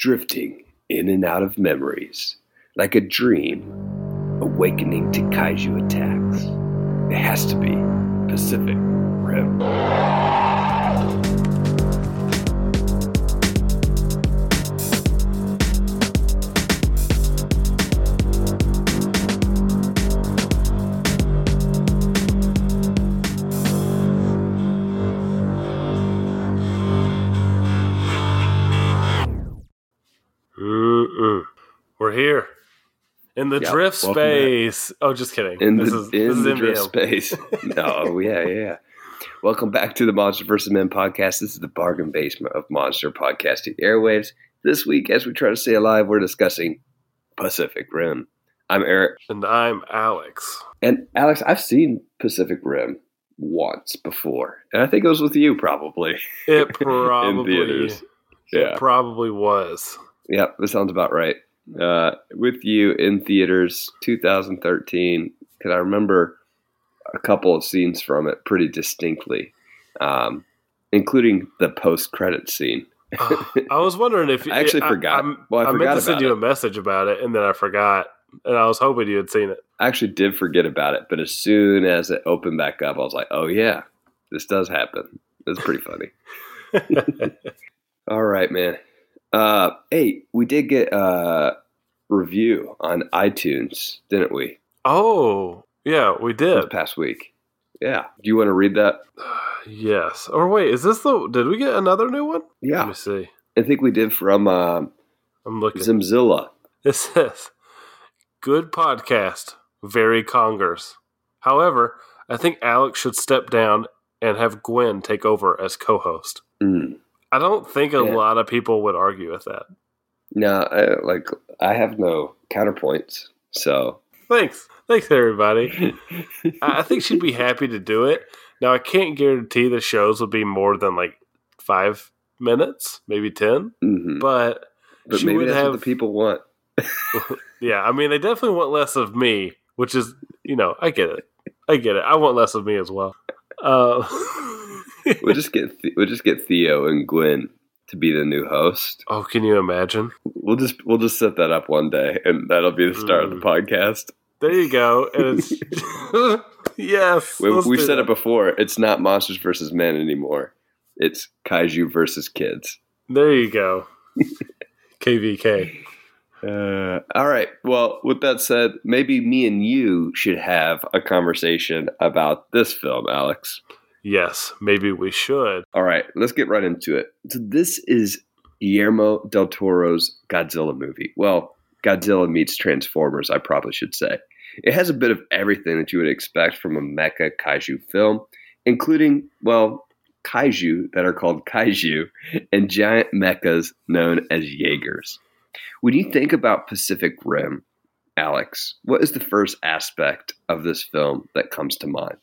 drifting in and out of memories, like a dream, awakening to kaiju attacks. It has to be Pacific Rim. In the Yep, drift space. Oh, just kidding. in this the, is in the drift space. no, oh, yeah, yeah, yeah. Welcome back to the Monster vs. Men podcast. This is the bargain basement of Monster Podcasting Airwaves. This week, as we try to stay alive, we're discussing Pacific Rim. I'm Eric. and I'm Alex. And Alex, I've seen Pacific Rim once before. And I think it was with you, probably. It in probably theaters. it Yeah. probably was. Yep, that sounds about right. Uh, with you in theaters 2013, because I remember a couple of scenes from it pretty distinctly, um, including the post credit scene. I was wondering if I actually I- forgot. I'm- Well, I I, meant forgot to send you it. a message about it, and then I forgot, and I was hoping you had seen it. I actually did forget about it, but as soon as it opened back up, I was like, oh, yeah, this does happen. It's pretty funny. All right, man. Uh, hey, we did get a review on iTunes, didn't we, oh, yeah, we this did. past week? Yeah. Do you want to read that? Yes. Or wait, is this the? Did we get another new one? Yeah. Let me see. I think we did from uh, I'm looking. Zimzilla. It says, "Good podcast, very congers." However, I think Alex should step down and have Gwen take over as co-host. Mm. I don't think a Yeah. lot of people would argue with that. No, I, like I have no counterpoints, so Thanks, thanks everybody. I think she'd be happy to do it. Now I can't guarantee the shows would be more than like five minutes, maybe ten, mhm. but but she maybe would that's have- what the people want. yeah, I mean they definitely want less of me, which is you know I get it, I get it. I want less of me as well. Uh, We'll just get we'll just get Theo and Gwen to be the new host. oh, can you imagine? We'll just we'll just set that up one day, and that'll be the start of the Mm. podcast. There you go. And it's yes. We, we've said it before. It's not monsters versus men anymore. It's kaiju versus kids. There you go. KVK. Uh, all right. Well, with that said, maybe me and you should have a conversation about this film, Alex. Yes, maybe we should. All right, let's get right into it. So this is Guillermo del Toro's Godzilla movie. Well, Godzilla meets Transformers, I probably should say. It has a bit of everything that you would expect from a mecha kaiju film, including, well, kaiju that are called kaiju and giant mechas known as Jaegers. When you think about Pacific Rim, Alex, what is the first aspect of this film that comes to mind?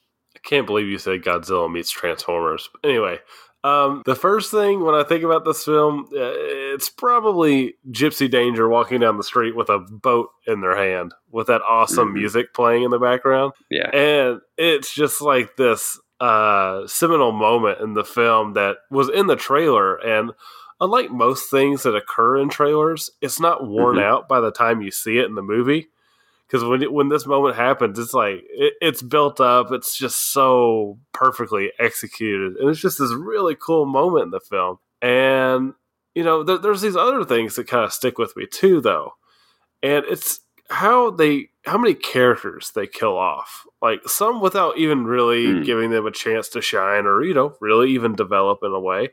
Can't believe you said Godzilla meets Transformers. Anyway, um, the first thing when I think about this film, uh, it's probably Gipsy Danger walking down the street with a boat in their hand with that awesome Mhm. music playing in the background. Yeah. and it's just like this uh seminal moment in the film that was in the trailer and unlike most things that occur in trailers it's not worn Mhm. out by the time you see it in the movie because when when this moment happens it's like it, it's built up it's just so perfectly executed and it's just this really cool moment in the film. And you know there, there's these other things that kind of stick with me too though. And it's how they how many characters they kill off. Like some without even really Hmm. giving them a chance to shine or you know really even develop in a way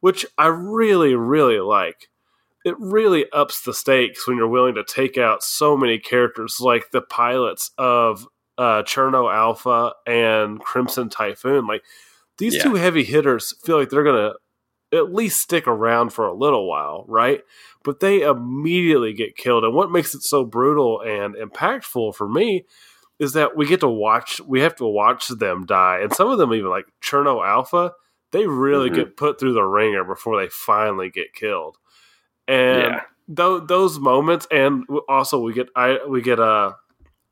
which i really really like it really ups the stakes when you're willing to take out so many characters like the pilots of uh cherno alpha and crimson typhoon like these Yeah. two heavy hitters feel like they're gonna at least stick around for a little while right but they immediately get killed. And what makes it so brutal and impactful for me is that we get to watch, we have to watch them die. And some of them, even like Cherno Alpha, they really Mhm. get put through the ringer before they finally get killed. And Yeah. tho- those moments, and also we get, I, we get a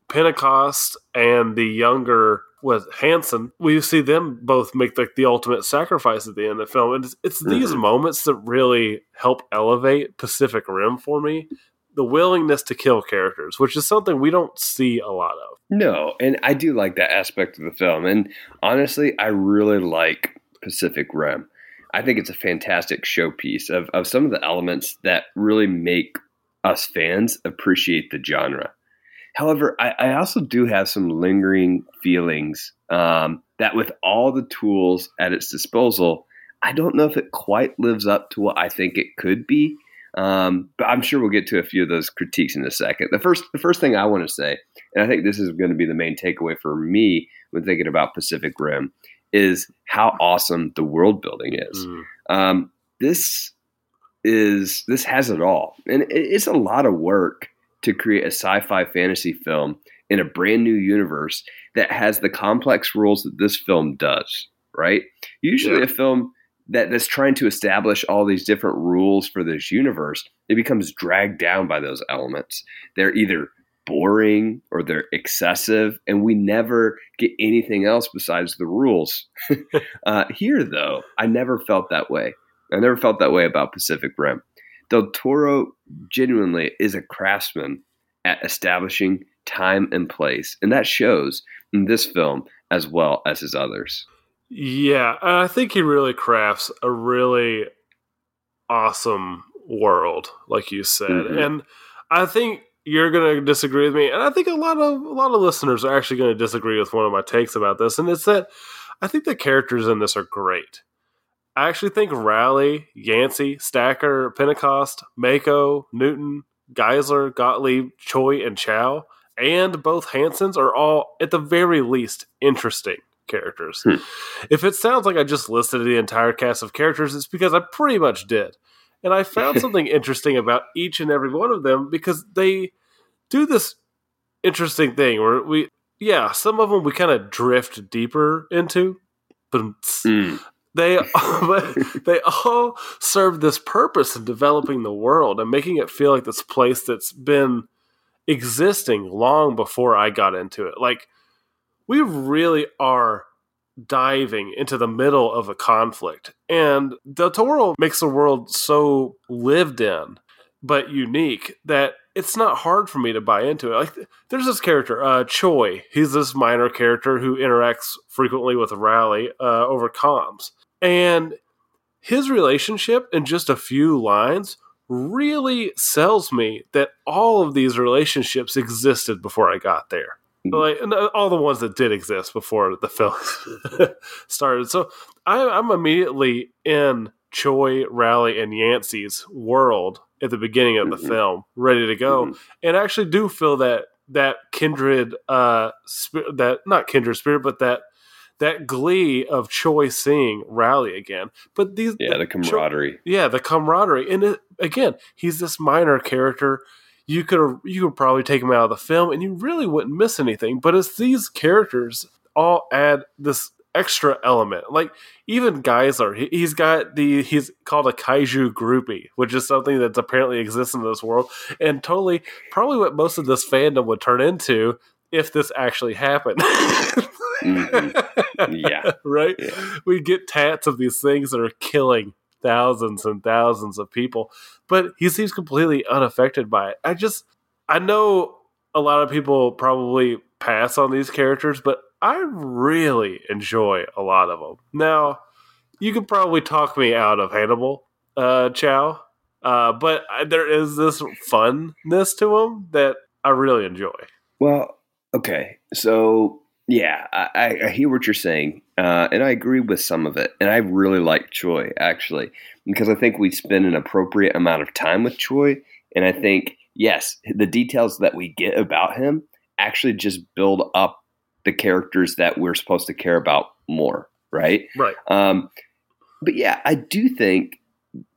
Pentecost and the younger with Hansen, we see them both make like the ultimate sacrifice at the end of the film, and it's, it's these Mhm. moments that really help elevate Pacific Rim for me. The willingness to kill characters, which is something we don't see a lot of. No, and I do like that aspect of the film. And honestly, I really like Pacific Rim. I think it's a fantastic showpiece of, of some of the elements that really make us fans appreciate the genre. However, I, I also do have some lingering feelings um, that with all the tools at its disposal, I don't know if it quite lives up to what I think it could be. Um, but I'm sure we'll get to a few of those critiques in a second. The first, the first thing I want to say, and I think this is going to be the main takeaway for me when thinking about Pacific Rim, is how awesome the world building is. Mm. Um, this is this has it all, and it, it's a lot of work to create a sci-fi fantasy film in a brand new universe that has the complex rules that this film does. Right? Usually, Yeah. a film that that's trying to establish all these different rules for this universe, it becomes dragged down by those elements. They're either boring or they're excessive, and we never get anything else besides the rules. uh, here, though, I never felt that way. I never felt that way about Pacific Rim. Del Toro genuinely is a craftsman at establishing time and place, and that shows in this film as well as his others. Yeah, I think he really crafts a really awesome world, like you said. Mhm. And I think you're going to disagree with me, and I think a lot of a lot of listeners are actually going to disagree with one of my takes about this, and it's that I think the characters in this are great. I actually think Raleigh, Yancy, Stacker, Pentecost, Mako, Newton, Geiszler, Gottlieb, Choi, and Chau, and both Hansens are all, at the very least, interesting characters. Hmm. If it sounds like I just listed the entire cast of characters, it's because I pretty much did. And I found something interesting about each and every one of them because they do this interesting thing where we, yeah, some of them we kind of drift deeper into, but Mm. they they all serve this purpose in developing the world and making it feel like this place that's been existing long before I got into it. Like we really are diving into the middle of a conflict. And Del Toro makes the world so lived in but unique that it's not hard for me to buy into it. Like there's this character, uh, Choi. He's this minor character who interacts frequently with Raleigh uh, over comms, and his relationship in just a few lines really sells me that all of these relationships existed before I got there. Mhm. Like uh, all the ones that did exist before the film started. So I, I'm immediately in Choi, Raleigh, and Yancy's world at the beginning of the Mhm. film, ready to go Mhm. and I actually do feel that that kindred uh sp- that not kindred spirit but that that glee of Choi seeing Raleigh again but these Yeah, the camaraderie. yeah the camaraderie and it, again he's this minor character you could you could probably take them out of the film and you really wouldn't miss anything but it's these characters all add this extra element like even Geiszler, he, he's got the he's called a kaiju groupie, which is something that's apparently exists in this world, and totally probably what most of this fandom would turn into if this actually happened. Mhm. Yeah. right. Yeah. We get tats of these things that are killing thousands and thousands of people, but he seems completely unaffected by it. I just I know a lot of people probably pass on these characters, but I really enjoy a lot of them. Now, you could probably talk me out of Hannibal, uh, Chau, uh, but I, there is this funness to them that I really enjoy. Well, okay. So, yeah, I, I- hear what you're saying, uh, and I agree with some of it. And I really like Choi, actually, because I think we spend an appropriate amount of time with Choi. And I think, yes, the details that we get about him actually just build up the characters that we're supposed to care about more, right? Right. Um, but yeah, I do think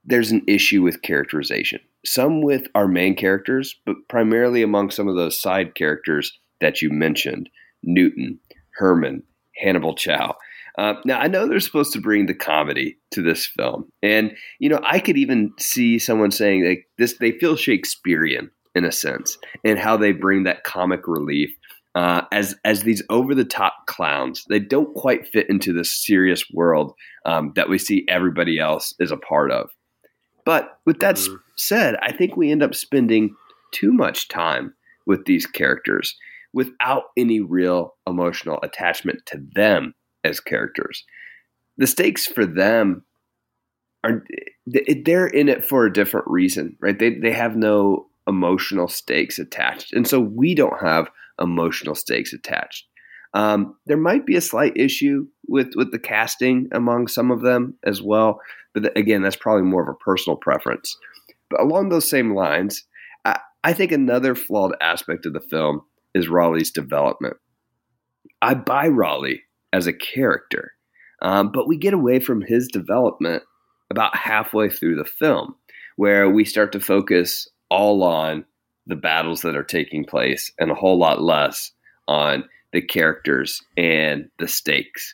there's an issue with characterization. Some with our main characters, but primarily among some of those side characters that you mentioned Newton, Hermann, Hannibal Chau. Uh, now, I know they're supposed to bring the comedy to this film. And, you know, I could even see someone saying like this, they feel Shakespearean in a sense, and how they bring that comic relief uh, as as these over the top clowns. They don't quite fit into the serious world um, that we see everybody else is a part of. But with that mm. said, I think we end up spending too much time with these characters without any real emotional attachment to them as characters. The stakes for them are they're in it for a different reason, right? They they have no emotional stakes attached, and so we don't have emotional stakes attached. Um, there might be a slight issue with with the casting among some of them as well, but again, that's probably more of a personal preference. But along those same lines, I, I think another flawed aspect of the film is Raleigh's development. I buy Raleigh as a character, um, but we get away from his development about halfway through the film, where we start to focus all on the battles that are taking place and a whole lot less on the characters and the stakes.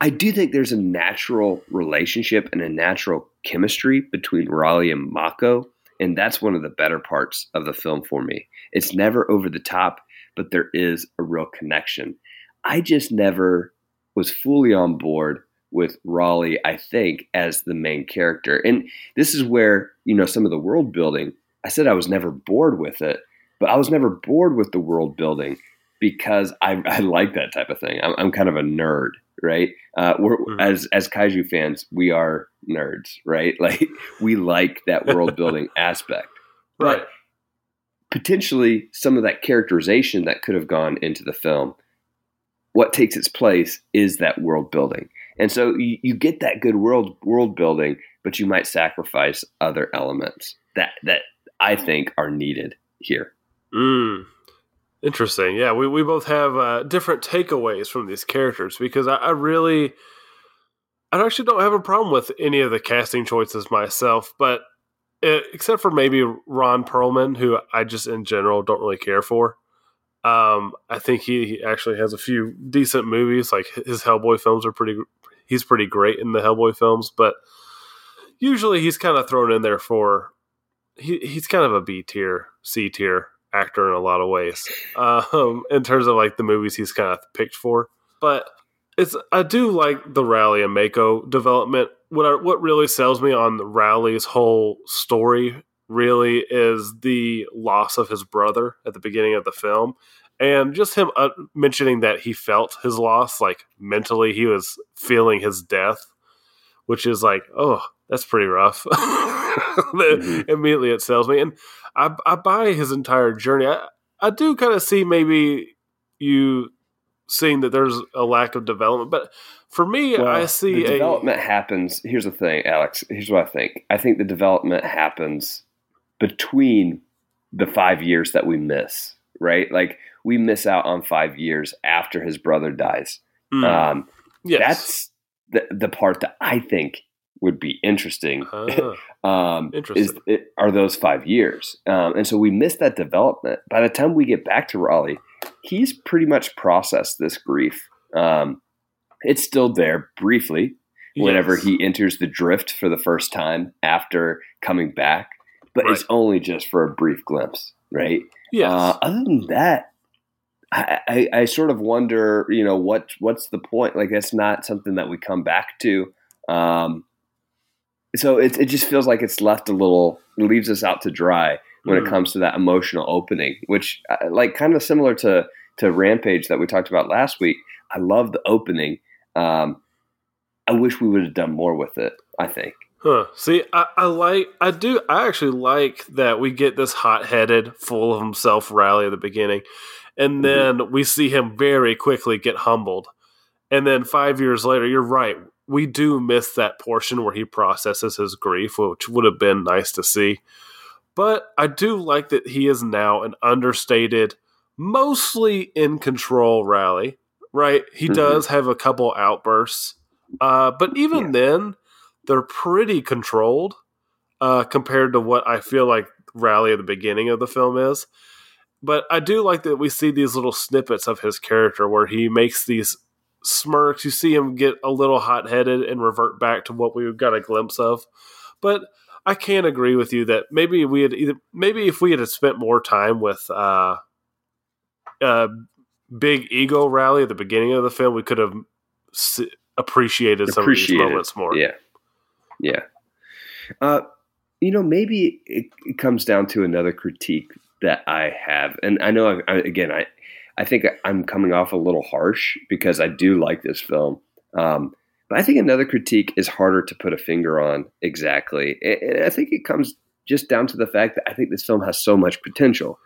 I do think there's a natural relationship and a natural chemistry between Raleigh and Mako, and that's one of the better parts of the film for me. It's never over the top, but there is a real connection. I just never was fully on board with Raleigh, I think, as the main character. And this is where, you know, some of the world building, I said I was never bored with it, but I was never bored with the world building because I, I like that type of thing. I'm, I'm kind of a nerd, right? Uh, we're, mm-hmm. As as kaiju fans, we are nerds, right? Like we like that world building aspect, right? But potentially, some of that characterization that could have gone into the film, what takes its place is that world building. And so you, you get that good world world building, but you might sacrifice other elements that that I think are needed here. Mm. Interesting. Yeah, we, we both have uh, different takeaways from these characters because I, I really, I actually don't have a problem with any of the casting choices myself, but it, except for maybe Ron Perlman, who I just in general don't really care for. Um, I think he, he actually has a few decent movies. Like his Hellboy films are pretty he's pretty great in the Hellboy films, but usually he's kind of thrown in there for he, he's kind of a B tier, C tier actor in a lot of ways, um, in terms of like the movies he's kind of picked for. But it's I do like the Raleigh and Mako development. What I, what really sells me on the Raleigh's whole story really is the loss of his brother at the beginning of the film and just him uh, mentioning that he felt his loss like mentally he was feeling his death which is like oh that's pretty rough mm-hmm. immediately it sells me and I, I buy his entire journey i, I do kind of see maybe you seeing that there's a lack of development but for me well, i see the development a, happens here's the thing alex here's what i think i think the development happens between the five years that we miss right like we miss out on five years after his brother dies. Mm. Um, yes. That's the, the part that I think would be interesting. Uh, um, interesting. Is, are those five years? Um, and so we miss that development. By the time we get back to Raleigh, he's pretty much processed this grief. Um, it's still there briefly whenever yes. he enters the drift for the first time after coming back, but right. it's only just for a brief glimpse, right? Yeah. Uh, other than that, I, I, I, sort of wonder, you know, what what's the point? Like that's not something that we come back to. Um, so it it just feels like it's left a little, leaves us out to dry when mm. it comes to that emotional opening, which uh, like kind of similar to to Rampage that we talked about last week. I love the opening. Um, I wish we would have done more with it. I think. Huh. See, I, I, like, I do, I actually like that we get this hot headed, full of himself Raleigh at the beginning. And mm-hmm. then mm-hmm. we see him very quickly get humbled. And then five years later, you're right. We do miss that portion where he processes his grief, which would have been nice to see. But I do like that he is now an understated, mostly in control Raleigh, right? He mm-hmm. does have a couple outbursts. Uh, but even yeah. then, they're pretty controlled uh, compared to what I feel like Raleigh at the beginning of the film is. But I do like that we see these little snippets of his character where he makes these smirks. You see him get a little hot headed and revert back to what we got a glimpse of. But I can agree with you that maybe we had either maybe if we had spent more time with uh, uh, big ego Raleigh at the beginning of the film, we could have s- appreciated some Appreciate of these moments more. Yeah. Yeah. Uh, you know, maybe it, it comes down to another critique that I have, and I know I, I, again, I, I think I'm coming off a little harsh because I do like this film, um, but I think another critique is harder to put a finger on exactly, and, I think it comes just down to the fact that I think this film has so much potential.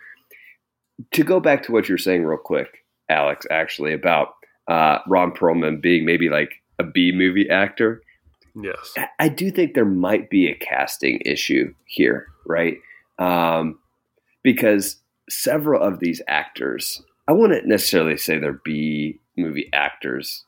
To go back to what you're saying real quick, Alex, actually about uh, Ron Perlman being maybe like a B movie actor. Yes. I- I do think there might be a casting issue here, right? Um, because several of these actors, I wouldn't necessarily say they're B movie actors,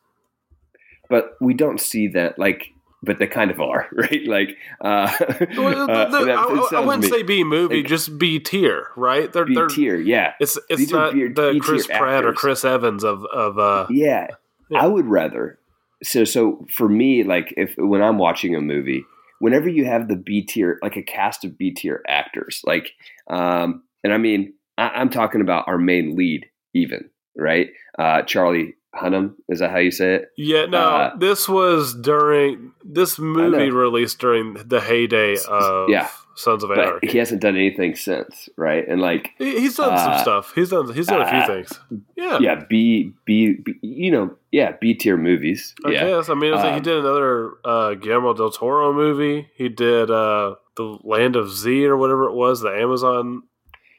but we don't see that like, but they kind of are, right? Like, uh, Well, the- uh, the- and that- I, I wouldn't say B movie, like- just B tier, right? They're, B tier, yeah, It's it's These not B- the B-tier Chris Pratt or. Chris Evans of of uh, yeah. Yeah. I would rather. So, so for me, like if when I'm watching a movie, whenever you have the B tier, like a cast of B tier actors, like, um, and I mean, I, I'm talking about our main lead, even right? Uh, Charlie Hunnam, is that how you say it? Yeah, no, Uh, this was during this movie released during the heyday of Yeah. Sons of But Anarchy. he hasn't done anything since, right? And like, He- he's done some uh, stuff. He's done he's done a few uh, things. Yeah, yeah, B, B, B you know, yeah, B tier movies. I yeah, guess. I mean, I think he Um, did another uh, Guillermo del Toro movie. He did uh, the Land of Z or whatever it was, the Amazon.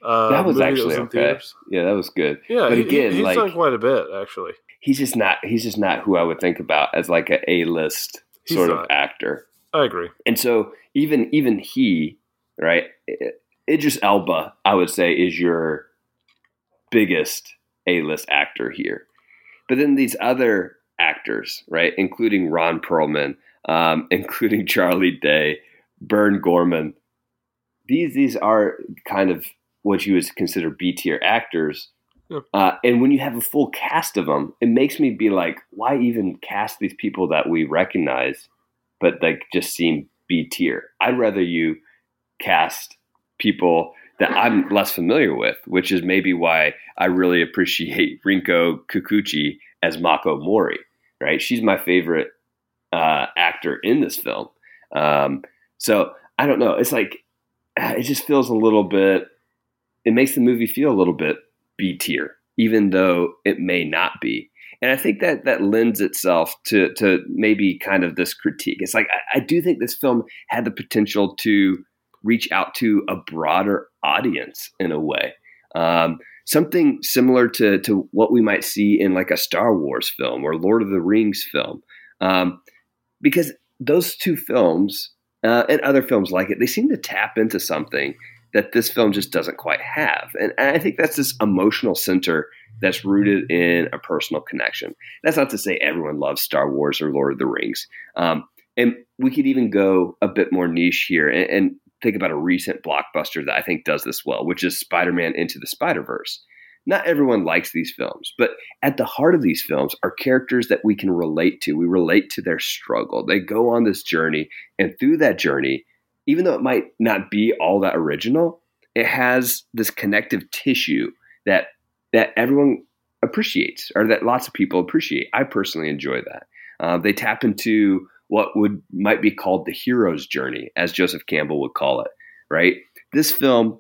Uh, That was actually in okay. theaters. yeah, that was good. Yeah, But again, he, he's like- done quite a bit actually. He's just not. He's just not who I would think about as like a A list sort of actor. I agree. And so even even he, right? Idris Elba, I would say, is your biggest A list actor here. But then these other actors, right, including Ron Perlman, um, including Charlie Day, Burn Gorman, these these are kind of what you would consider B tier actors. Yeah. Uh, and when you have a full cast of them, it makes me be like, why even cast these people that we recognize, but like just seem B tier? I'd rather you cast people that I'm less familiar with, which is maybe why I really appreciate Rinko Kikuchi as Mako Mori. Right, she's my favorite uh, actor in this film. Um, so I don't know. It's like uh, it just feels a little bit. It makes the movie feel a little bit B tier, even though it may not be. And I think that that lends itself to to maybe kind of this critique. It's like I, I do think this film had the potential to reach out to a broader audience in a way. Um, something similar to to what we might see in like a Star Wars film or Lord of the Rings film, um, because those two films uh, and other films like it, they seem to tap into something that this film just doesn't quite have, and, and I think that's this emotional center that's rooted in a personal connection. That's not to say everyone loves Star Wars or Lord of the Rings, um, and we could even go a bit more niche here and, and think about a recent blockbuster that I think does this well, which is Spider Man Into the Spider Verse. Not everyone likes these films, but at the heart of these films are characters that we can relate to. We relate to their struggle. They go on this journey, and through that journey, even though it might not be all that original, it has this connective tissue that that everyone appreciates, or that lots of people appreciate. I personally enjoy that. Uh, they tap into what would might be called the hero's journey, as Joseph Campbell would call it. Right? This film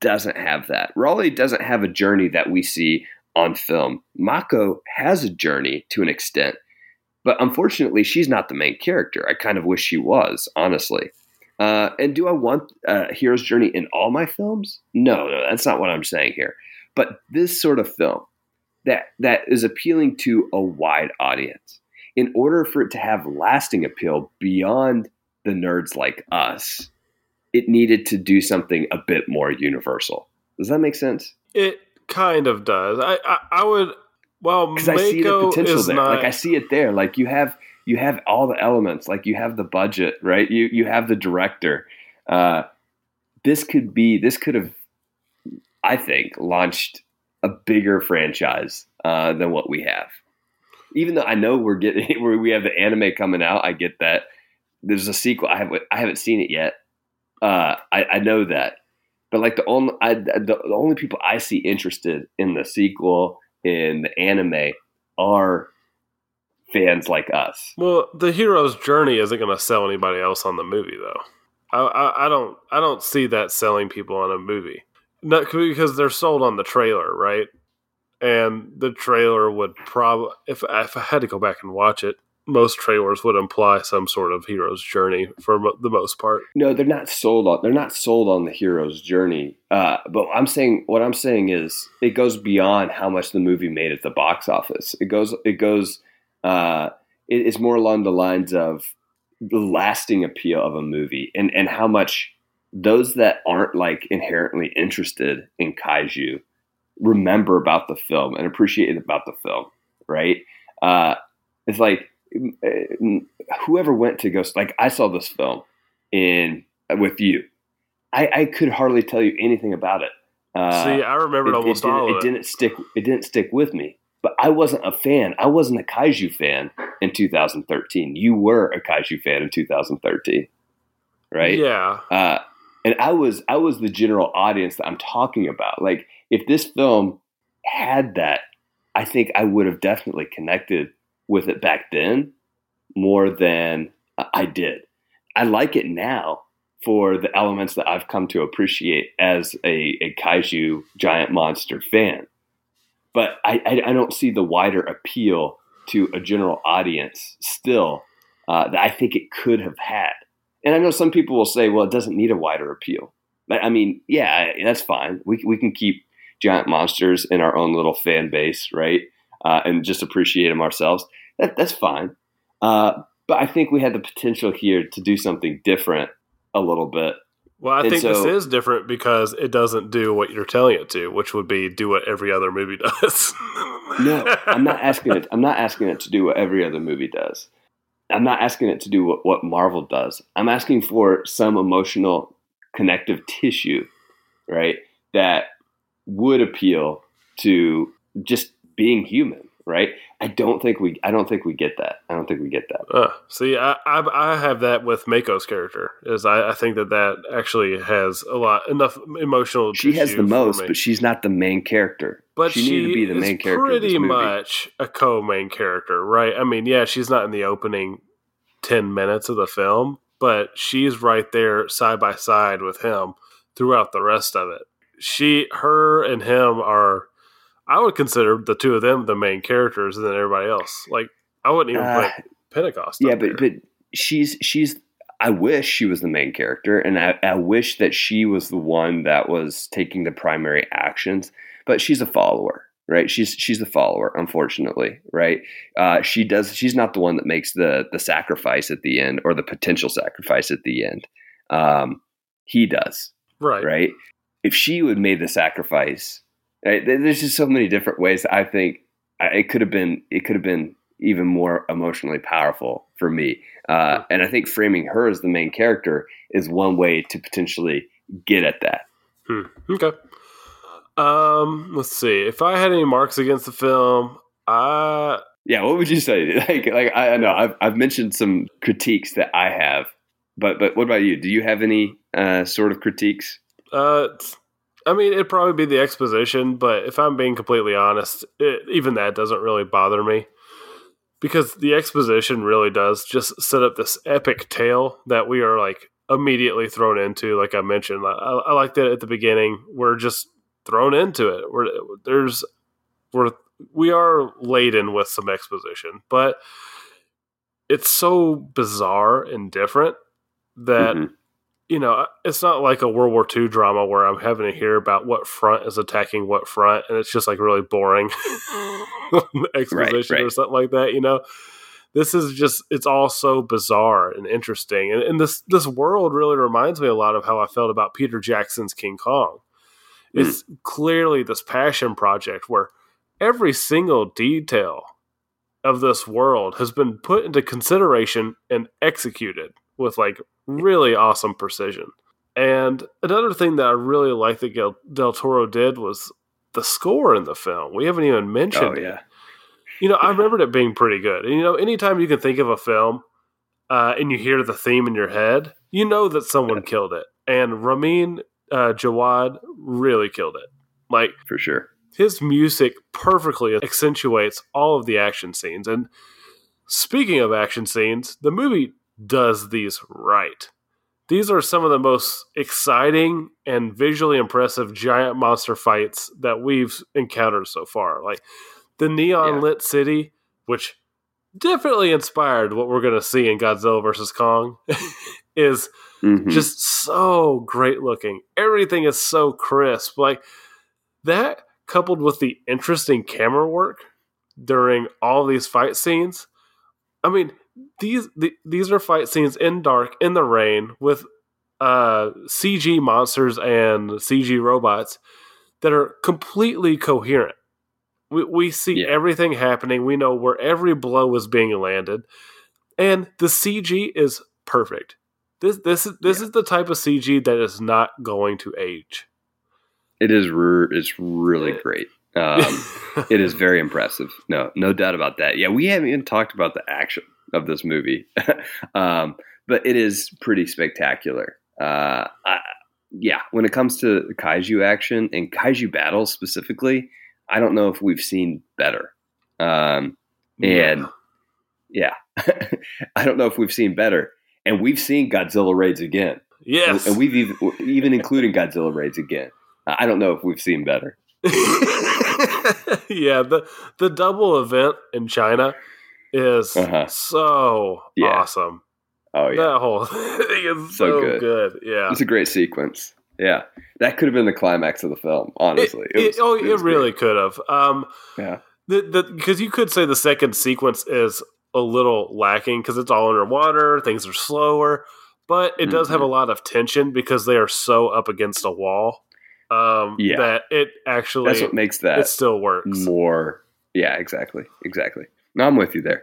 doesn't have that. Raleigh doesn't have a journey that we see on film. Mako has a journey to an extent, but unfortunately, she's not the main character. I kind of wish she was, honestly. Uh, and do I want a hero's journey in all my films? No, no, that's not what I'm saying here. But this sort of film that that is appealing to a wide audience, in order for it to have lasting appeal beyond the nerds like us, it needed to do something a bit more universal. Does that make sense? It kind of does. I I, I would. Well, Because I see the potential is there. not. Like I see it there. Like you have you have all the elements. Like you have the budget, right? You you have the director. Uh, this could be. This could have, I think, launched a bigger franchise uh, than what we have. Even though I know we're getting we have the anime coming out, I get that. There's a sequel. I have I haven't seen it yet. Uh, I, I know that, but like the only I, the, the only people I see interested in the sequel in the anime are fans like us. Well, the hero's journey isn't going to sell anybody else on the movie, though. I, I, I don't I don't see that selling people on a movie, not because they're sold on the trailer, right? And the trailer would probably if if I had to go back and watch it, most trailers would imply some sort of hero's journey for mo- the most part. No, they're not sold on. They're not sold on the hero's journey. Uh, but I'm saying what I'm saying is it goes beyond how much the movie made at the box office. It goes. It goes. Uh, it, it's more along the lines of the lasting appeal of a movie and and how much those that aren't like inherently interested in kaiju remember about the film and appreciate about the film. Right. Uh, it's like whoever went to go like I saw this film in with you. I, I could hardly tell you anything about it. Uh, See, I remembered it, almost it all it. it. didn't stick. It didn't stick with me. But I wasn't a fan. I wasn't a kaiju fan in 2013. You were a kaiju fan in 2013, right? Yeah. Uh, and I was I was the general audience that I'm talking about. Like if this film had that, I think I would have definitely connected with it back then more than I did. I like it now for the elements that I've come to appreciate as a, a kaiju giant monster fan. But I, I, I don't see the wider appeal to a general audience still uh, that I think it could have had. And I know some people will say, well, it doesn't need a wider appeal. But I mean, yeah, that's fine. We, we can keep giant monsters in our own little fan base, right? Uh, and just appreciate them ourselves. That, that's fine. Uh, but I think we had the potential here to do something different a little bit. Well, I And think so- this is different because it doesn't do what you're telling it to, which would be do what every other movie does. No, I'm not asking it. I'm not asking it to do what every other movie does. I'm not asking it to do what, what Marvel does. I'm asking for some emotional connective tissue, right? That would appeal to just being human, right? I don't think we. I don't think we get that. I don't think we get that. Uh, see, I, I I have that with Mako's character. Is I, I think that that actually has a lot enough emotional. She has the most, but she's not the main character. But she, needed to be the main character. Pretty much a co-main character, right? I mean, yeah, she's not in the opening ten minutes of the film, but she's right there side by side with him throughout the rest of it. She, her, and him are. I would consider the two of them the main characters, and then everybody else. Like I wouldn't even Uh, put Pentecost. yeah, but there. but she's she's. I wish she was the main character, and I, I wish that she was the one that was taking the primary actions. But she's a follower, right? She's she's a follower, unfortunately, right? Uh, she does. She's not the one that makes the the sacrifice at the end or the potential sacrifice at the end. Um, he does, right, right? If she would made the sacrifice, right, there's just so many different ways. I think it could have been. It could have been even more emotionally powerful for me. Uh, and I think framing her as the main character is one way to potentially get at that. Hmm. Okay. Um, let's see. If I had any marks against the film, I Yeah, what would you say? Like, like I, I know I've I've mentioned some critiques that I have, but but what about you? Do you have any uh, sort of critiques? uh, I mean, it'd probably be the exposition, but if I'm being completely honest, it, even that doesn't really bother me because the exposition really does just set up this epic tale that we are like immediately thrown into. Like I mentioned, I, I like that at the beginning. We're just thrown into it. We're there's we're we are laden with some exposition, but it's so bizarre and different that Mhm. You know it's not like a World War II drama where I'm having to hear about what front is attacking what front, and it's just like really boring exposition or right. something like that. You know, this is just it's all so bizarre and interesting, and, and this this world really reminds me a lot of how I felt about Peter Jackson's King Kong. Hmm. It's clearly this passion project where every single detail of this world has been put into consideration and executed with like really awesome precision. And another thing that I really like that Del, Del Toro did was the score in the film. We haven't even mentioned Oh it. yeah, You know, I remembered it being pretty good. And you know, anytime you can think of a film uh, and you hear the theme in your head, you know that someone killed it. And Ramin uh, Djawadi really killed it. Like for sure. his music perfectly accentuates all of the action scenes. And speaking of action scenes, the movie does these right. These are some of the most exciting and visually impressive giant monster fights that we've encountered so far. Like the neon Yeah. lit city, which definitely inspired what we're going to see in Godzilla versus Kong, is Mhm. just so great looking. Everything is so crisp. Like that coupled with the interesting camera work during all these fight scenes. I mean, these the, these are fight scenes in dark in the rain with uh CG monsters and CG robots that are completely coherent. We we see Yeah. everything happening. We know where every blow is being landed. And the CG is perfect. This this is this Yeah. is the type of CG that is not going to age. it is re- it's really great. Um, it is very impressive. No, no doubt about that. Yeah, we haven't even talked about the action of this movie, um, but it is pretty spectacular. Uh, I, yeah, when it comes to kaiju action and kaiju battles specifically, I don't know if we've seen better. Um, and yeah, I don't know if we've seen better. And we've seen Godzilla raids again, yes, and we've even even including Godzilla raids again. I don't know if we've seen better. yeah, the the double event in China is Uh-huh. so Yeah. awesome. Oh yeah. That whole thing is So so, good. good. Yeah. It's a great sequence. Yeah, that could have been the climax of the film. Honestly, It, it- oh, it, was really great. could have. Um, Yeah, the the because you could say the second sequence is a little lacking because it's all underwater, things are slower, but it does Mm-hmm. have a lot of tension because they are so up against a wall. Um, Yeah. that it actually that's what makes that it still works. more. Yeah, exactly, exactly. No, I'm with you there.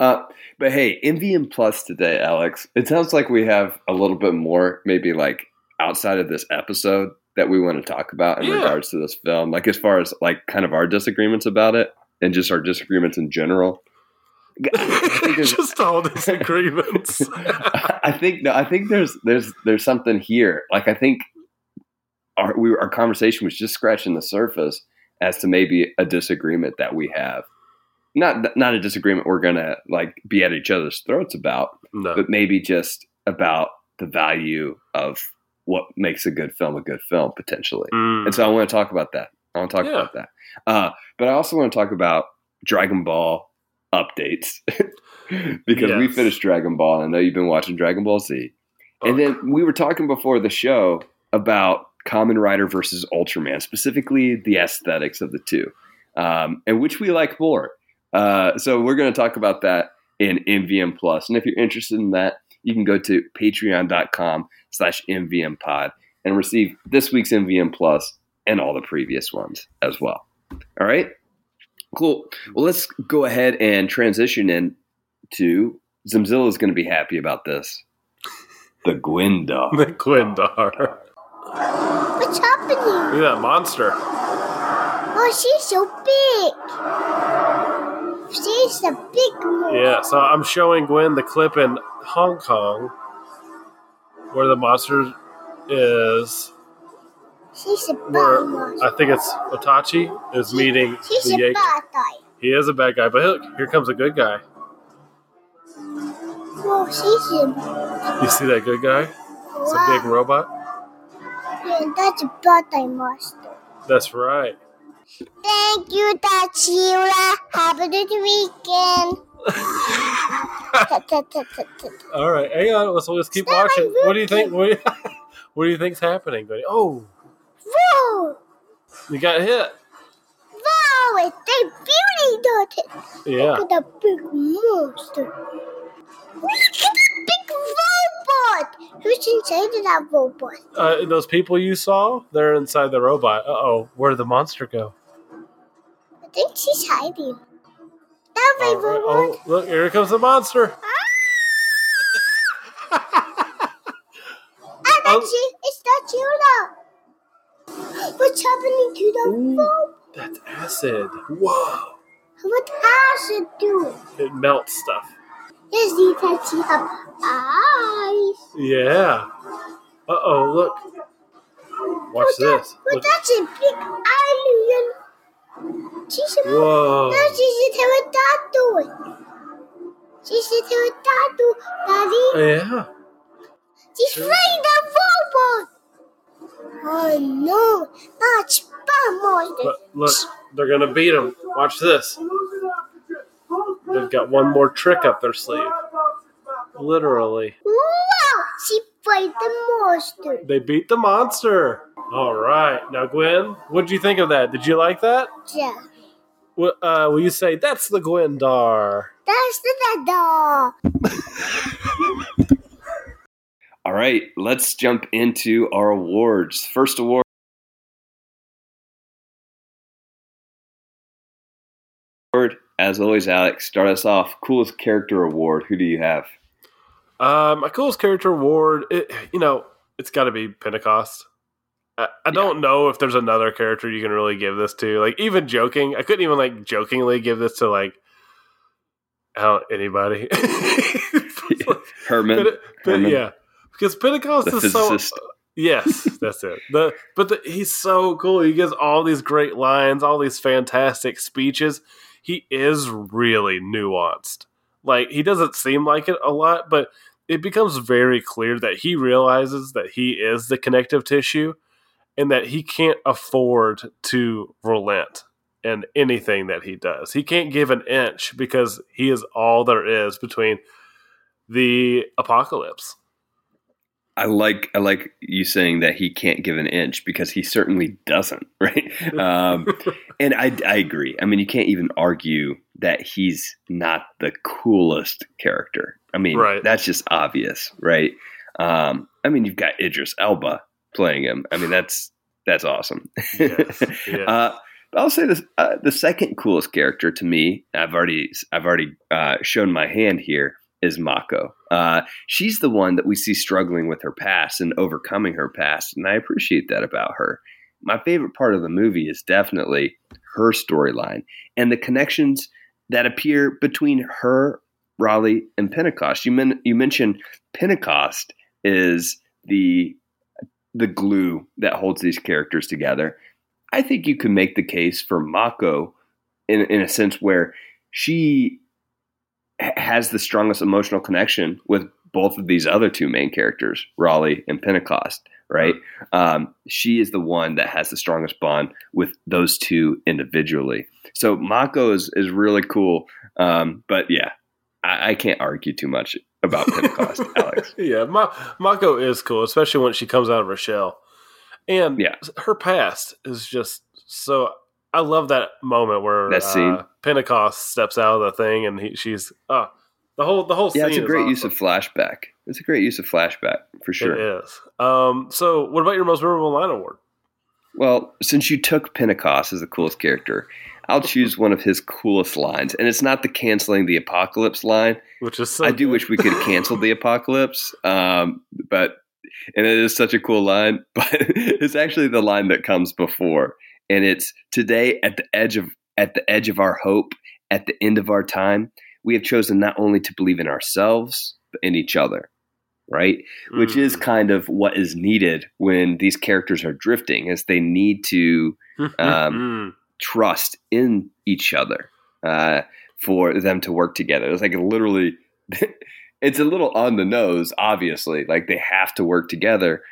Uh, but hey, MVM Plus today, Alex. It sounds like we have a little bit more, maybe like outside of this episode that we want to talk about in Yeah. regards to this film. Like as far as like kind of our disagreements about it and just our disagreements in general. I think there's- Just all disagreements. I think no, I think there's there's there's something here. Like I think our we our conversation was just scratching the surface as to maybe a disagreement that we have. Not not a disagreement we're gonna like be at each other's throats about, no. but maybe just about the value of what makes a good film a good film potentially. Mm. And so I want to talk about that. I want to talk Yeah. about that. Uh, but I also want to talk about Dragon Ball updates because we finished Dragon Ball. And I know you've been watching Dragon Ball Z. Oh, And then we were talking before the show about Kamen Rider versus Ultraman, specifically the aesthetics of the two, um, and which we like more. Uh, so we're going to talk about that in MVM Plus. And if you're interested in that, you can go to patreon.com slash MVM pod and receive this week's MVM Plus and all the previous ones as well. All right? Cool. Well, let's go ahead and transition in to Zimzilla is going to be happy about this. The Gwenda. the Gwendar. What's happening? Look at that monster. Oh, she's so big. A big one. Yeah, so I'm showing Gwen the clip in Hong Kong where the monster is. She's a Where bad one. I think it's Otachi is meeting She's the a bad guy. He is a bad guy, but look, here comes a good guy. Oh, she's a You see that good guy? It's a big robot. Yeah, that's a bad guy monster. That's right. Thank you, Tachira. Have a good weekend. All right, hang on. Let's, let's keep Stop watching. What do you think? What do you, what do you think's happening? Gwen? Oh, Whoa! you got hit. Wow, it's a beauty it. Yeah. Look at the big monster. Look at the big robot. Who's inside of that robot? Uh, those people you saw, they're inside the robot. Uh oh, where did the monster go? I think she's hiding. That right. robot. Oh, look, here comes the monster. Ah, that's it. It's Tachira. What's happening to the Ooh. robot? That's acid. Whoa. What it do? It melts stuff. Yes, you can see have eyes. Yeah. Uh oh, look. Watch But that- this. But Look, that's a big alien. CCTV Whoa. no CCTV tattoo. CCTV tattoo, Daddy. Yeah. She's playing the football. Oh no, that's bad. Look, look, they're gonna beat him. Watch this. They've got one more trick up their sleeve. Literally. Wow, she played the monster. They beat the monster. All right. Now, Gwen, what did you think of that? Did you like that? Yeah, Well, uh, will you say that's the Gwendar? that's the dog. All right, let's jump into our awards. First award. As always, Alex, start us off. Coolest character award. Who do you have? Uh, my coolest character award, it, you know, it's got to be Pentecost. I, I don't know if there's another character you can really give this to. Like, even joking, I couldn't even like jokingly give this to like, don't anybody. Hermann. But, but Hermann. yeah, because Pentecost The is so. Yes, that's it. The but the, he's so cool. He gives all these great lines, all these fantastic speeches. He is really nuanced. Like he doesn't seem like it a lot, but it becomes very clear that he realizes that he is the connective tissue and that he can't afford to relent in anything that he does. He can't give an inch because he is all there is between the apocalypse. I like I like you saying that he can't give an inch because he certainly doesn't, right? Um, and I, I agree. I mean, you can't even argue that he's not the coolest character. I mean, Right. that's just obvious, right? Um, I mean, you've got Idris Elba playing him. I mean, that's that's awesome. Yes, yes. Uh, but I'll say this: uh, the second coolest character to me, I've already I've already uh, shown my hand here, is Mako. Uh, she's the one that we see struggling with her past and overcoming her past, and I appreciate that about her. My favorite part of the movie is definitely her storyline and the connections that appear between her, Raleigh, and Pentecost. You men- you mentioned Pentecost is the the glue that holds these characters together. I think you can make the case for Mako in in a sense where she has the strongest emotional connection with both of these other two main characters, Raleigh and Pentecost. Right? Um, she is the one that has the strongest bond with those two individually. So Mako is is really cool. Um, but yeah, I, I can't argue too much about Pentecost, Alex. yeah, Ma- Mako is cool, especially when she comes out of her shell. And Yeah. her past is just so. I love that moment where That scene. Uh, Pentecost steps out of the thing, and he, she's uh, the whole the whole Yeah, it's a great awesome. use of flashback. It's a great use of flashback for sure. It is. Um, so, what about your most memorable line award? Well, since you took Pentecost as the coolest character, I'll choose one of his coolest lines. And it's not the canceling the apocalypse line. Which is so I do good. wish we could cancel the apocalypse. Um, but and it is such a cool line, but it's actually the line that comes before. And it's today at the edge of at the edge of our hope, at the end of our time, we have chosen not only to believe in ourselves, but in each other. Right? which is Mm. kind of what is needed when these characters are drifting as they need to um, Mm. trust in each other uh, for them to work together it's like literally it's a little on the nose obviously like they have to work together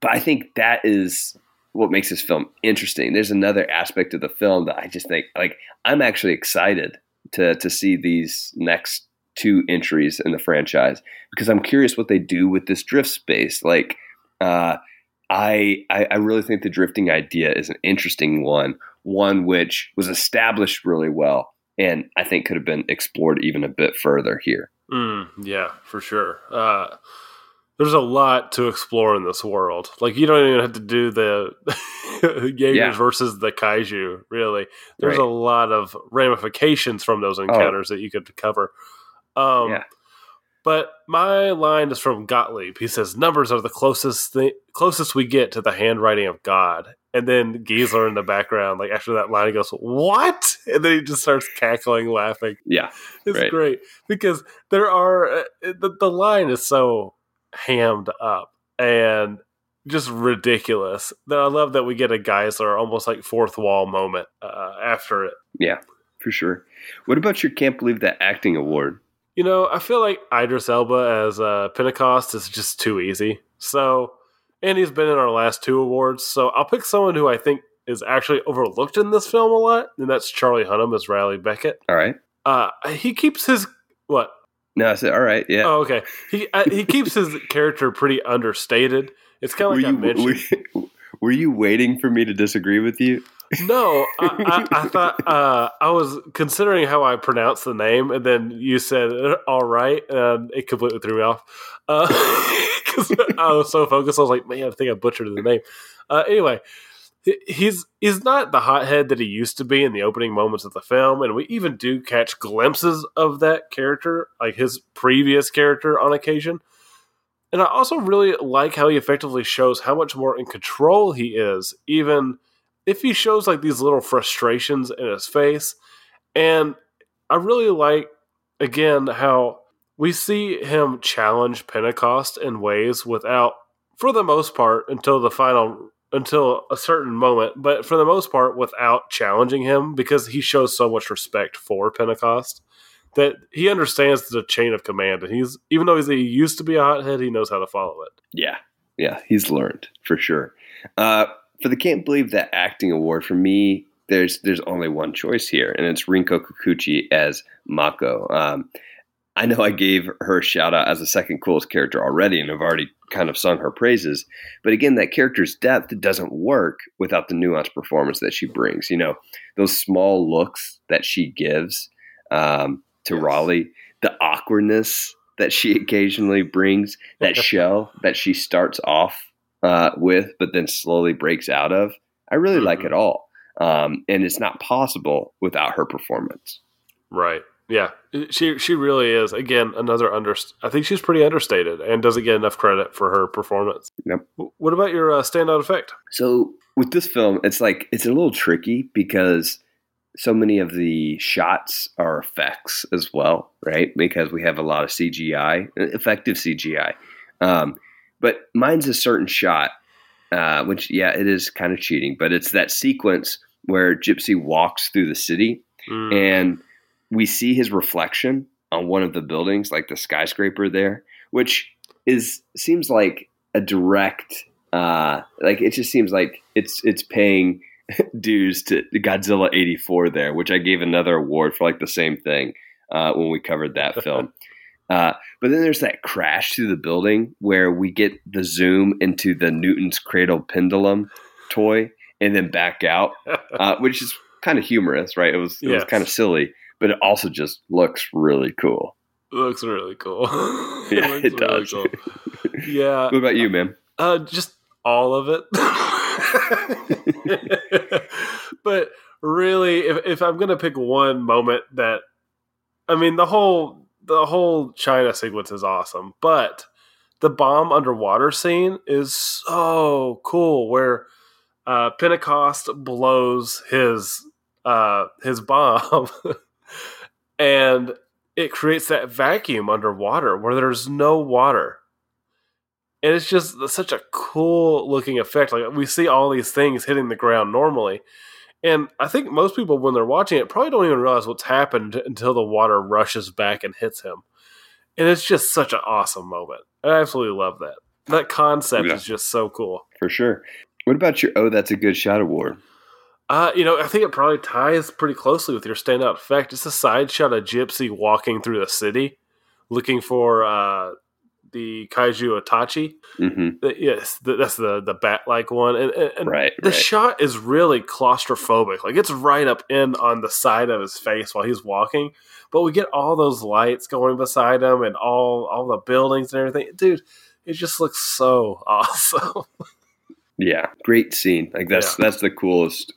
but i think that is what makes this film interesting there's another aspect of the film that i just think like i'm actually excited to to see these next two entries in the franchise because I'm curious what they do with this drift space. Like, uh, I, I really think the drifting idea is an interesting one, one which was established really well, and I think could have been explored even a bit further here. Mm, yeah, for sure. Uh, there's a lot to explore in this world. Like you don't even have to do the Jaegers Yeah. versus the kaiju. Really, there's Right. a lot of ramifications from those encounters that you could cover. Um, Yeah. But my line is from Gottlieb. He says, "Numbers are the closest thi- closest we get to the handwriting of God." And then Geiszler in the background, like after that line, he goes, "What?" And then he just starts cackling, laughing. Yeah, It's Right. great because there are uh, the, the line is so hammed up and just ridiculous. That I love that we get a Geiszler almost like fourth wall moment uh, after it. Yeah, for sure. What about your can't believe that acting award? You know, I feel like Idris Elba as uh, Pentecost is just too easy. So, and he's been in our last two awards. So I'll pick someone who I think is actually overlooked in this film a lot, and that's Charlie Hunnam as Riley Becket. All right. Uh, he keeps his what? No, I said all right. Yeah. Oh, okay. He uh, he keeps his character pretty understated. It's kind of like I were, mentioned. you, were, were you waiting for me to disagree with you? No, I, I, I thought uh, I was considering how I pronounced the name, and then you said uh, "all right," and it completely threw me off because I was so focused. I was like, "Man, I think I butchered the name." Uh, anyway, he's he's not the hothead that he used to be in the opening moments of the film, and we even do catch glimpses of that character, like his previous character, on occasion. And I also really like how he effectively shows how much more in control he is, even if he shows like these little frustrations in his face. And I really like, again, how we see him challenge Pentecost in ways without, for the most part, until the final, until a certain moment, but for the most part, without challenging him because he shows so much respect for Pentecost that he understands the chain of command. And he's, even though he's, he used to be a hothead, he knows how to follow it. Yeah, yeah, he's learned for sure. Uh, for the can't believe that acting award for me, there's there's only one choice here, and it's Rinko Kikuchi as Mako. Um, I know I gave her a shout out as the second coolest character already, and I've already kind of sung her praises. But again, that character's depth doesn't work without the nuanced performance that she brings. You know, those small looks that she gives um, to Yes. Raleigh, the awkwardness that she occasionally brings, that shell that she starts off uh, with, but then slowly breaks out of. I really like Mhm. it all. Um, and it's not possible without her performance. Right. Yeah. She she really is. Again, another under. I think she's pretty understated and doesn't get enough credit for her performance. Yep. What about your uh, standout effect? So with this film, it's like it's a little tricky because so many of the shots are effects as well, right? Because we have a lot of CGI, effective CGI. Um, but mine's a certain shot, uh, which yeah, it is kind of cheating, but it's that sequence where Gipsy walks through the city Mm, and we see his reflection on one of the buildings, like the skyscraper there, which is seems like a direct, uh, like it just seems like it's it's paying dues to Godzilla eighty four there, which I gave another award for like the same thing uh, when we covered that film. Uh, but then there's that crash through the building where we get the zoom into the Newton's cradle pendulum toy and then back out uh, which is kind of humorous, right? It was it was kind of silly, but it also just looks really cool. looks really cool. Yeah, looks it does. cool. Yeah. What about you, man? Uh, just all of it. but really, if, if I'm gonna pick one moment that, I mean, the whole the whole China sequence is awesome, but the bomb underwater scene is so cool. Where uh, Pentecost blows his uh, his bomb, and it creates that vacuum underwater where there's no water and it's just such a cool looking effect. Like we see all these things hitting the ground normally, and I think most people when they're watching it probably don't even realize what's happened until the water rushes back and hits him. And it's just such an awesome moment. I absolutely love that. That concept Yeah. is just so cool. For sure. What about your Oh, that's a good shot award? Uh, you know, I think it probably ties pretty closely with your standout effect. It's a side shot of Gipsy walking through the city, looking for uh, the kaiju Otachi. hmm The- yes, the, that's the the bat like one, and, and, and Right, the right. shot is really claustrophobic. Like it's right up in on the side of his face while he's walking, but we get all those lights going beside him and all all the buildings and everything. Dude, it just looks so awesome. yeah, great scene. Like that's that's the coolest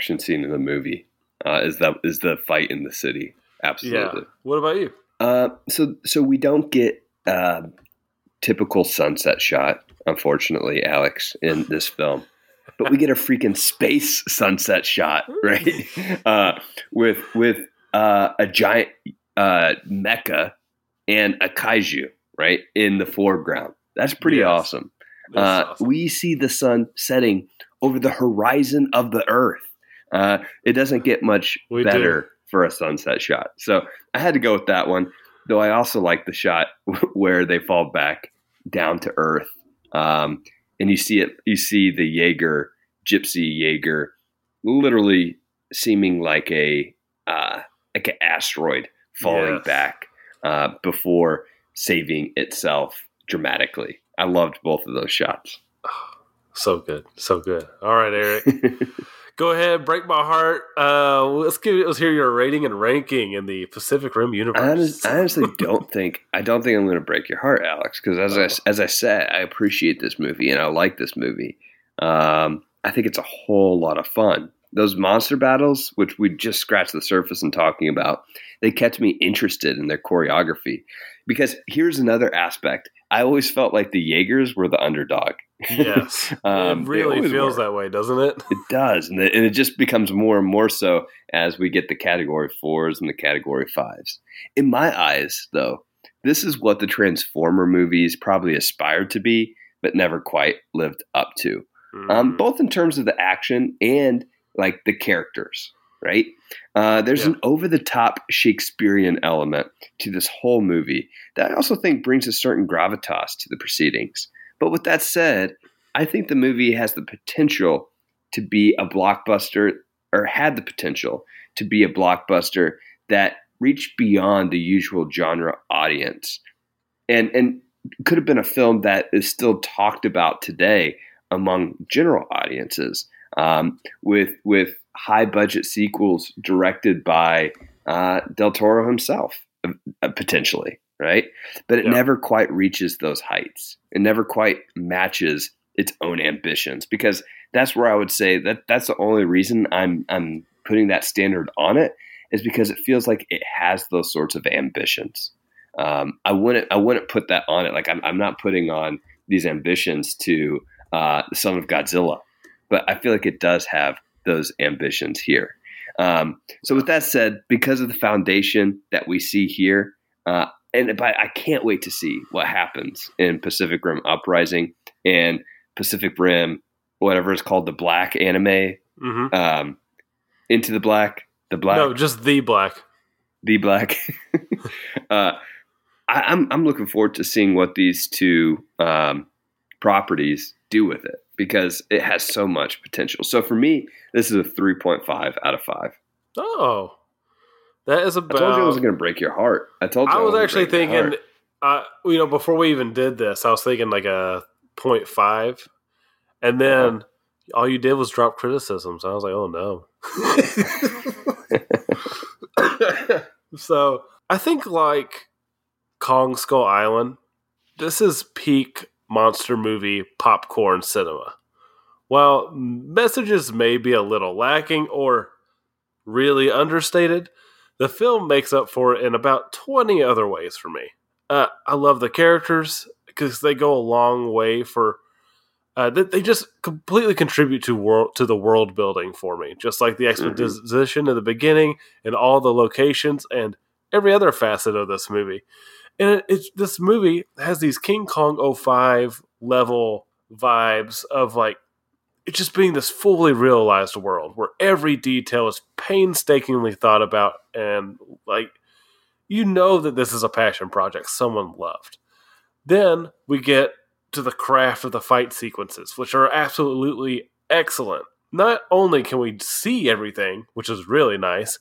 action scene in the movie. Uh, is that is the fight in the city? yeah. Absolutely. What about you? Uh, so so we don't get uh, typical sunset shot, unfortunately, Alex, in this film. But we get a freaking space sunset shot, right? Uh, with with uh, a giant uh, mecha and a kaiju, right, in the foreground. That's pretty Yes. awesome. That's Uh, awesome. We see the sun setting over the horizon of the earth. Uh, it doesn't get much We better for a sunset shot. So I had to go with that one. Though I also like the shot where they fall back down to earth, um, and you see it. You see the Jaeger, Gipsy Jaeger, literally seeming like a uh, like an asteroid falling Yes. back uh, before saving itself dramatically. I loved both of those shots. So good, so good. All right, Eric, go ahead, break my heart. Uh, let's give let's hear your rating and ranking in the Pacific Rim universe. I, honest, I honestly don't think I don't think I'm going to break your heart, Alex. Because as I as I said, I appreciate this movie and I like this movie. Um, I think it's a whole lot of fun. Those monster battles, which we just scratched the surface in talking about, they kept me interested in their choreography. Because here's another aspect: I always felt like the Jaegers were the underdog. yes, Um, it really always feels were. that way, doesn't it? It does, and it, and it just becomes more and more so as we get the category fours and the category fives. In my eyes, though, this is what the Transformer movies probably aspired to be, but never quite lived up to. Um, Mm. both in terms of the action and like the characters, right? Uh, there's Yeah. an over the top Shakespearean element to this whole movie that I also think brings a certain gravitas to the proceedings. But with that said, I think the movie has the potential to be a blockbuster, or had the potential to be a blockbuster that reached beyond the usual genre audience, and and could have been a film that is still talked about today among general audiences, um, with with high budget sequels directed by uh, Del Toro himself, uh, potentially, right? But it Yeah. never quite reaches those heights. It never quite matches its own ambitions because that's where I would say that that's the only reason I'm I'm putting that standard on it is because it feels like it has those sorts of ambitions. Um, I wouldn't I wouldn't put that on it. Like I'm, I'm not putting on these ambitions to uh, the Son of Godzilla, but I feel like it does have those ambitions here. Um, so with that said, because of the foundation that we see here, uh, and but I can't wait to see what happens in Pacific Rim Uprising and Pacific Rim, whatever it's called, the Black anime, Mhm. um, Into the Black, the Black, No, just the black. the Black. uh, I, I'm I'm looking forward to seeing what these two um, properties do with it because it has so much potential. So for me, this is a 3.5 out of five. Oh, that is I told you I wasn't going to break your heart. I told you I was actually gonna break your thinking, uh, you know, before we even did this, I was thinking like a 0.5. and then Uh-huh. all you did was drop criticisms. I was like, oh no. so I think like Kong Skull Island, this is peak monster movie popcorn cinema. While messages may be a little lacking or really understated, the film makes up for it in about 20 other ways for me. Uh, I love the characters because they go a long way for. Uh, they, they just completely contribute to world to the world building for me, just like the exposition in the beginning and all the locations and every other facet of this movie. And it, it's this movie has these King Kong 05 level vibes of like it just being this fully realized world where every detail is painstakingly thought about and like you know that this is a passion project someone loved. Then we get to the craft of the fight sequences, which are absolutely excellent. Not only can we see everything, which is really nice,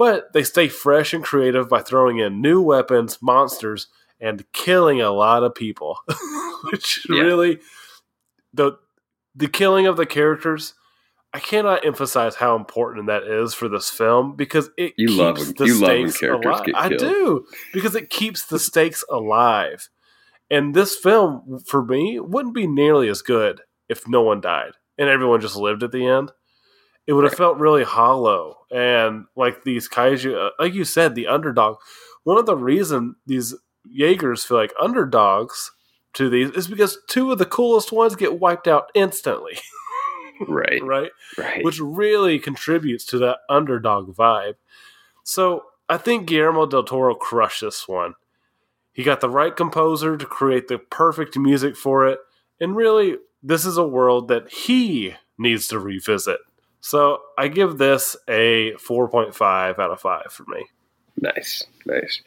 but they stay fresh and creative by throwing in new weapons, monsters, and killing a lot of people. which Yeah. really the the killing of the characters I cannot emphasize how important that is for this film because it You keeps love when- the you love stakes characters alive. I do because it keeps the stakes alive. And this film, for me, wouldn't be nearly as good if no one died and everyone just lived at the end. It would have Right. felt really hollow and like these kaiju, uh, like you said, the underdog. One of the reason these Jaegers feel like underdogs to these is because two of the coolest ones get wiped out instantly, Right, right? right. which really contributes to that underdog vibe. So I think Guillermo del Toro crushed this one. He got the right composer to create the perfect music for it, And really, this is a world that he needs to revisit. So I give this a 4.5 out of 5 for me. Nice, nice.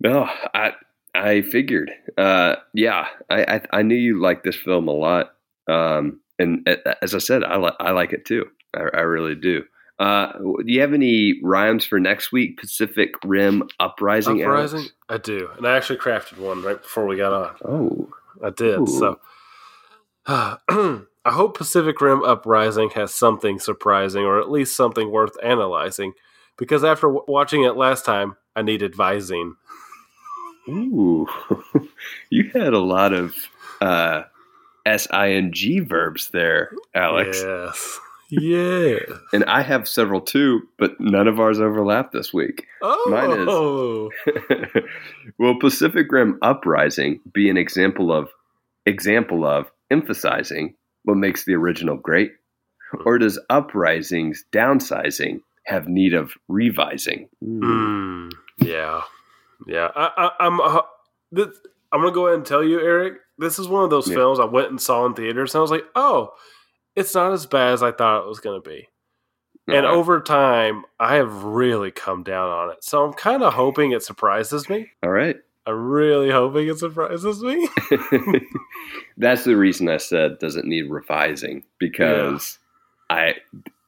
No, I I figured. Uh, yeah, I, I, I knew you liked this film a lot. Um, and as I said, I like I like it too. I, I really do. Uh, do you have any rhymes for next week? Pacific Rim Uprising. Uprising? Alex? I do. And I actually crafted one right before we got on. Oh, I did. Ooh. So I hope Pacific Rim Uprising has something surprising or at least something worth analyzing because after w- watching it last time, I need advising. ooh, you had a lot of uh, S I N G verbs there, Alex. Yes. Yeah. And I have several too, but none of ours overlap this week. Oh. Mine is- Oh. Will Pacific Rim Uprising be an example of example of emphasizing what makes the original great? Or does Uprising's downsizing have need of revising? Mm, yeah. Yeah. I, I, I'm. Uh, this, I'm gonna go ahead and tell you, Eric. This is one of those Yeah. films I went and saw in theaters, and I was like, "Oh, it's not as bad as I thought it was gonna be." And over time, I have really come down on it. So I'm kind of hoping it surprises me. all right. I'm really hoping it surprises me. That's the reason I said doesn't need revising because I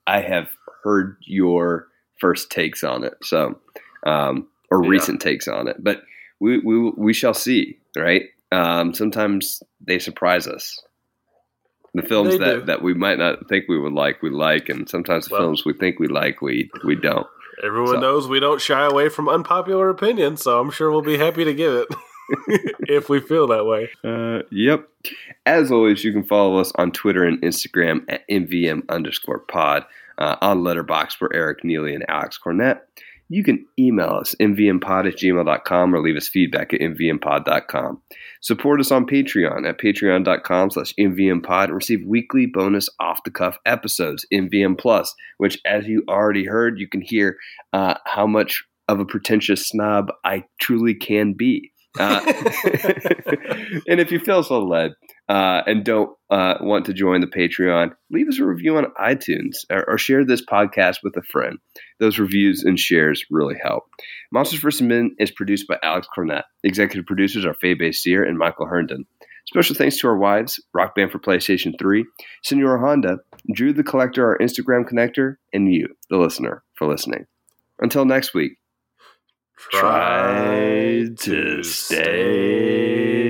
I have heard your first takes on it, so um, or Yeah. recent takes on it, but we we we shall see, right? Um, sometimes they surprise us. The films They that, do. that we might not think we would like, we like, and sometimes the Well- films we think we like, we we don't. Everyone So- knows we don't shy away from unpopular opinions, so I'm sure we'll be happy to give it if we feel that way. Uh, yep. As always, you can follow us on Twitter and Instagram at MVM underscore pod. Uh, on Letterboxd, we're Eric Neely and Alex Cornett. You can email us, mvmpod at gmail.com, or leave us feedback at mvmpod.com. Support us on Patreon at patreon.com slash mvmpod and receive weekly bonus off-the-cuff episodes, MVM Plus, which, as you already heard, you can hear uh, how much of a pretentious snob I truly can be. Uh, and if you feel so led uh, and don't uh, want to join the Patreon, leave us a review on iTunes or, or share this podcast with a friend. Those reviews and shares really help. Monsters vs. Men is produced by Alex Cornett. Executive producers are Faye Basier and Michael Herndon. Special thanks to our wives, Rock Band for PlayStation 3, Senor Honda, Drew the Collector, our Instagram connector, and you, the listener, for listening. Until next week, try to stay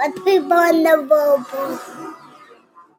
but poop on the bubble.